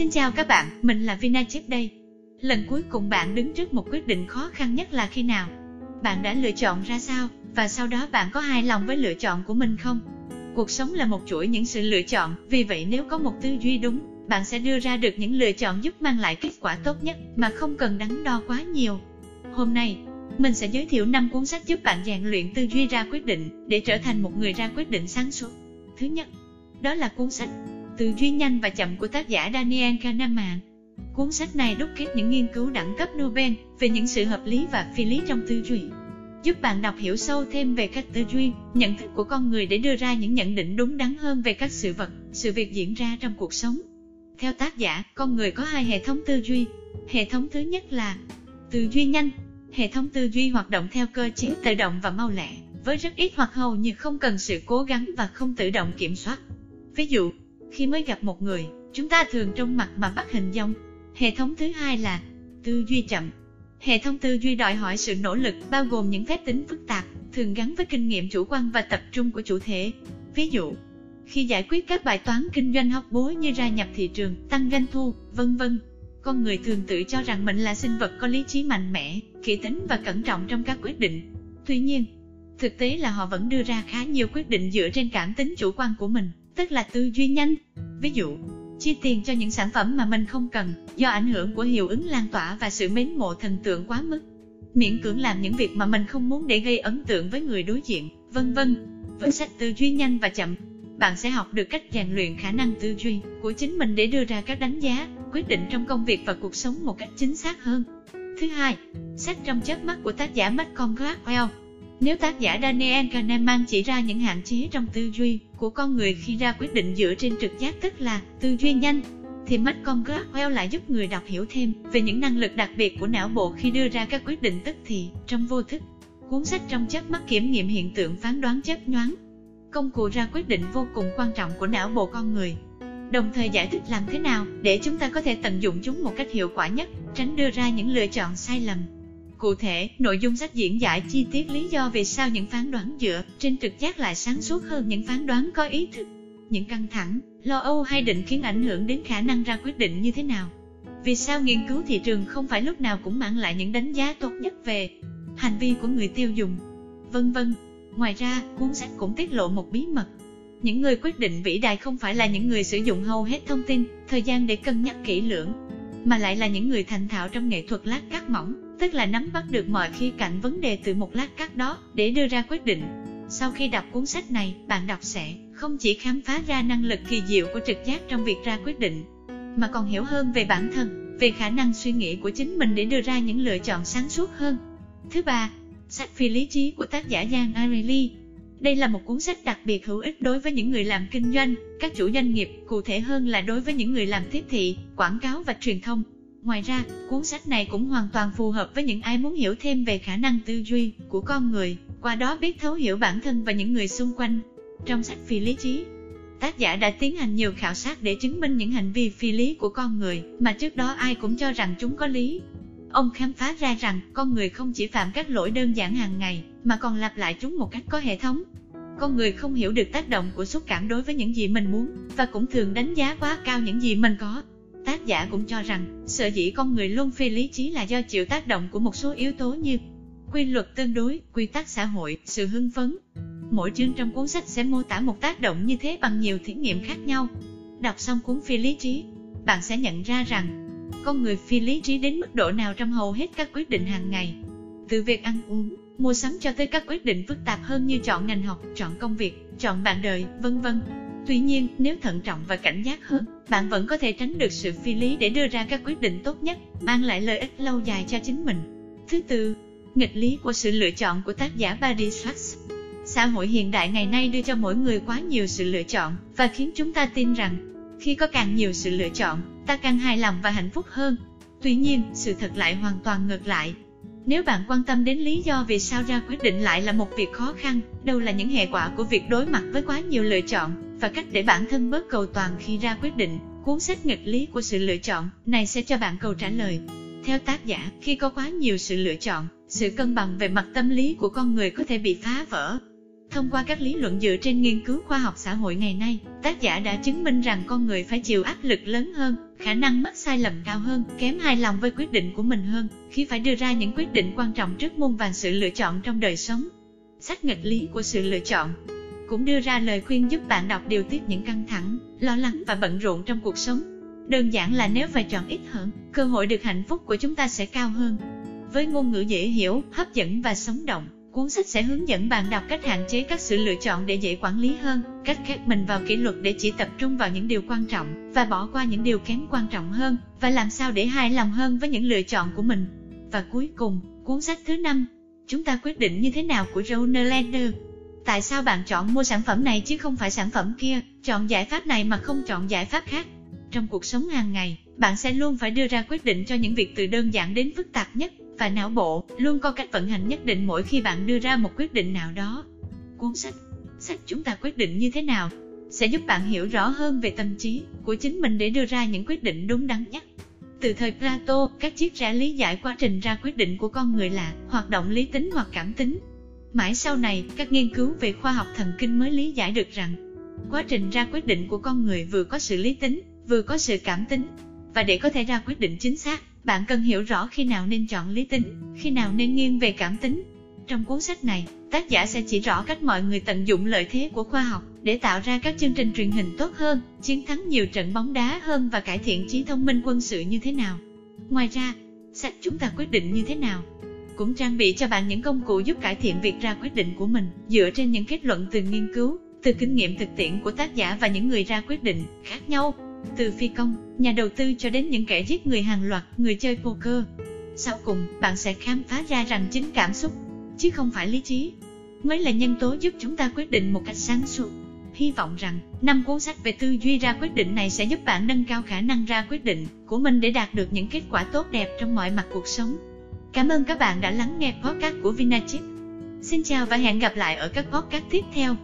Xin chào các bạn, mình là Vina Chip đây. Lần cuối cùng bạn đứng trước một quyết định khó khăn nhất là khi nào? Bạn đã lựa chọn ra sao? Và sau đó bạn có hài lòng với lựa chọn của mình không? Cuộc sống là một chuỗi những sự lựa chọn, vì vậy nếu có một tư duy đúng, bạn sẽ đưa ra được những lựa chọn giúp mang lại kết quả tốt nhất mà không cần đắn đo quá nhiều. Hôm nay, mình sẽ giới thiệu 5 cuốn sách giúp bạn rèn luyện tư duy ra quyết định để trở thành một người ra quyết định sáng suốt. Thứ nhất, đó là cuốn sách Tư duy nhanh và chậm của tác giả Daniel Kahneman. Cuốn sách này đúc kết những nghiên cứu đẳng cấp Nobel về những sự hợp lý và phi lý trong tư duy, giúp bạn đọc hiểu sâu thêm về cách tư duy, nhận thức của con người để đưa ra những nhận định đúng đắn hơn về các sự vật, sự việc diễn ra trong cuộc sống. Theo tác giả, con người có hai hệ thống tư duy. Hệ thống thứ nhất là tư duy nhanh. Hệ thống tư duy hoạt động theo cơ chế tự động và mau lẹ, với rất ít hoặc hầu như không cần sự cố gắng và không tự động kiểm soát. Ví dụ, khi mới gặp một người, chúng ta thường trong mặt mà bắt hình dong. Hệ thống thứ hai là tư duy chậm. Hệ thống tư duy đòi hỏi sự nỗ lực bao gồm những phép tính phức tạp, thường gắn với kinh nghiệm chủ quan và tập trung của chủ thể. Ví dụ, khi giải quyết các bài toán kinh doanh hóc búa như gia nhập thị trường, tăng doanh thu, vân vân, con người thường tự cho rằng mình là sinh vật có lý trí mạnh mẽ, kỹ tính và cẩn trọng trong các quyết định. Tuy nhiên, thực tế là họ vẫn đưa ra khá nhiều quyết định dựa trên cảm tính chủ quan của mình tức là tư duy nhanh. Ví dụ, chi tiền cho những sản phẩm mà mình không cần, do ảnh hưởng của hiệu ứng lan tỏa và sự mến mộ thần tượng quá mức. Miễn cưỡng làm những việc mà mình không muốn để gây ấn tượng với người đối diện, vân vân. Với sách tư duy nhanh và chậm, bạn sẽ học được cách rèn luyện khả năng tư duy của chính mình để đưa ra các đánh giá, quyết định trong công việc và cuộc sống một cách chính xác hơn. Thứ hai, sách trong chớp mắt của tác giả Malcolm Gladwell nếu tác giả Daniel Kahneman chỉ ra những hạn chế trong tư duy của con người khi ra quyết định dựa trên trực giác tức là tư duy nhanh, thì Malcolm Gladwell lại giúp người đọc hiểu thêm về những năng lực đặc biệt của não bộ khi đưa ra các quyết định tức thì, trong vô thức. Cuốn sách trong chớp mắt kiểm nghiệm hiện tượng phán đoán chớp nhoáng. Công cụ ra quyết định vô cùng quan trọng của não bộ con người. Đồng thời giải thích làm thế nào để chúng ta có thể tận dụng chúng một cách hiệu quả nhất, tránh đưa ra những lựa chọn sai lầm. Cụ thể, nội dung sách diễn giải chi tiết lý do vì sao những phán đoán dựa trên trực giác lại sáng suốt hơn những phán đoán có ý thức. Những căng thẳng, lo âu hay định kiến ảnh hưởng đến khả năng ra quyết định như thế nào. Vì sao nghiên cứu thị trường không phải lúc nào cũng mang lại những đánh giá tốt nhất về hành vi của người tiêu dùng, vân vân. Ngoài ra, cuốn sách cũng tiết lộ một bí mật. Những người quyết định vĩ đại không phải là những người sử dụng hầu hết thông tin, thời gian để cân nhắc kỹ lưỡng, mà lại là những người thành thạo trong nghệ thuật lát cắt mỏng, tức là nắm bắt được mọi khía cạnh vấn đề từ một lát cắt đó để đưa ra quyết định. Sau khi đọc cuốn sách này, bạn đọc sẽ không chỉ khám phá ra năng lực kỳ diệu của trực giác trong việc ra quyết định, mà còn hiểu hơn về bản thân, về khả năng suy nghĩ của chính mình để đưa ra những lựa chọn sáng suốt hơn. Thứ ba, sách phi lý trí của tác giả Giang Areli. Đây là một cuốn sách đặc biệt hữu ích đối với những người làm kinh doanh, các chủ doanh nghiệp, cụ thể hơn là đối với những người làm tiếp thị, quảng cáo và truyền thông. Ngoài ra, cuốn sách này cũng hoàn toàn phù hợp với những ai muốn hiểu thêm về khả năng tư duy của con người, qua đó biết thấu hiểu bản thân và những người xung quanh. Trong sách Phi lý trí, tác giả đã tiến hành nhiều khảo sát để chứng minh những hành vi phi lý của con người mà trước đó ai cũng cho rằng chúng có lý. Ông khám phá ra rằng con người không chỉ phạm các lỗi đơn giản hàng ngày, mà còn lặp lại chúng một cách có hệ thống. Con người không hiểu được tác động của xúc cảm đối với những gì mình muốn, và cũng thường đánh giá quá cao những gì mình có. Tác giả cũng cho rằng, sở dĩ con người luôn phi lý trí là do chịu tác động của một số yếu tố như quy luật tương đối, quy tắc xã hội, sự hưng phấn. Mỗi chương trong cuốn sách sẽ mô tả một tác động như thế bằng nhiều thí nghiệm khác nhau. Đọc xong cuốn phi lý trí, bạn sẽ nhận ra rằng, con người phi lý trí đến mức độ nào trong hầu hết các quyết định hàng ngày. Từ việc ăn uống, mua sắm cho tới các quyết định phức tạp hơn như chọn ngành học, chọn công việc, chọn bạn đời, vân vân. Tuy nhiên, nếu thận trọng và cảnh giác hơn, bạn vẫn có thể tránh được sự phi lý để đưa ra các quyết định tốt nhất, mang lại lợi ích lâu dài cho chính mình. Thứ tư, nghịch lý của sự lựa chọn của tác giả Barry Schwartz. Xã hội hiện đại ngày nay đưa cho mỗi người quá nhiều sự lựa chọn và khiến chúng ta tin rằng khi có càng nhiều sự lựa chọn, ta càng hài lòng và hạnh phúc hơn. Tuy nhiên, sự thật lại hoàn toàn ngược lại. Nếu bạn quan tâm đến lý do vì sao ra quyết định lại là một việc khó khăn, đâu là những hệ quả của việc đối mặt với quá nhiều lựa chọn, và cách để bản thân bớt cầu toàn khi ra quyết định. Cuốn sách nghịch lý của sự lựa chọn này sẽ cho bạn câu trả lời. Theo tác giả, khi có quá nhiều sự lựa chọn, sự cân bằng về mặt tâm lý của con người có thể bị phá vỡ. Thông qua các lý luận dựa trên nghiên cứu khoa học xã hội ngày nay, tác giả đã chứng minh rằng con người phải chịu áp lực lớn hơn khả năng mắc sai lầm cao hơn, kém hài lòng với quyết định của mình hơn, khi phải đưa ra những quyết định quan trọng trước muôn vàn sự lựa chọn trong đời sống. Sách nghịch lý của sự lựa chọn cũng đưa ra lời khuyên giúp bạn đọc điều tiết những căng thẳng, lo lắng và bận rộn trong cuộc sống. Đơn giản là nếu phải chọn ít hơn, cơ hội được hạnh phúc của chúng ta sẽ cao hơn. Với ngôn ngữ dễ hiểu, hấp dẫn và sống động, cuốn sách sẽ hướng dẫn bạn đọc cách hạn chế các sự lựa chọn để dễ quản lý hơn, cách khép mình vào kỷ luật để chỉ tập trung vào những điều quan trọng và bỏ qua những điều kém quan trọng hơn, và làm sao để hài lòng hơn với những lựa chọn của mình. Và cuối cùng, cuốn sách thứ năm, chúng ta quyết định như thế nào của Ronald Lander. Tại sao bạn chọn mua sản phẩm này chứ không phải sản phẩm kia, chọn giải pháp này mà không chọn giải pháp khác? Trong cuộc sống hàng ngày, bạn sẽ luôn phải đưa ra quyết định cho những việc từ đơn giản đến phức tạp nhất, và não bộ luôn có cách vận hành nhất định mỗi khi bạn đưa ra một quyết định nào đó. Cuốn sách Sách chúng ta quyết định như thế nào sẽ giúp bạn hiểu rõ hơn về tâm trí của chính mình để đưa ra những quyết định đúng đắn nhất. Từ thời Plato, các triết gia lý giải quá trình ra quyết định của con người là hoạt động lý tính hoặc cảm tính. Mãi sau này, các nghiên cứu về khoa học thần kinh mới lý giải được rằng quá trình ra quyết định của con người vừa có sự lý tính, vừa có sự cảm tính. Và để có thể ra quyết định chính xác, bạn cần hiểu rõ khi nào nên chọn lý tính, khi nào nên nghiêng về cảm tính. Trong cuốn sách này, tác giả sẽ chỉ rõ cách mọi người tận dụng lợi thế của khoa học để tạo ra các chương trình truyền hình tốt hơn, chiến thắng nhiều trận bóng đá hơn và cải thiện trí thông minh quân sự như thế nào. Ngoài ra, sách chúng ta quyết định như thế nào cũng trang bị cho bạn những công cụ giúp cải thiện việc ra quyết định của mình dựa trên những kết luận từ nghiên cứu, từ kinh nghiệm thực tiễn của tác giả và những người ra quyết định khác nhau. Từ phi công, nhà đầu tư cho đến những kẻ giết người hàng loạt, người chơi poker. Sau cùng, bạn sẽ khám phá ra rằng chính cảm xúc, chứ không phải lý trí, mới là nhân tố giúp chúng ta quyết định một cách sáng suốt. Hy vọng rằng, năm cuốn sách về tư duy ra quyết định này sẽ giúp bạn nâng cao khả năng ra quyết định của mình để đạt được những kết quả tốt đẹp trong mọi mặt cuộc sống. Cảm ơn các bạn đã lắng nghe podcast của Vinachip. Xin chào và hẹn gặp lại ở các podcast tiếp theo.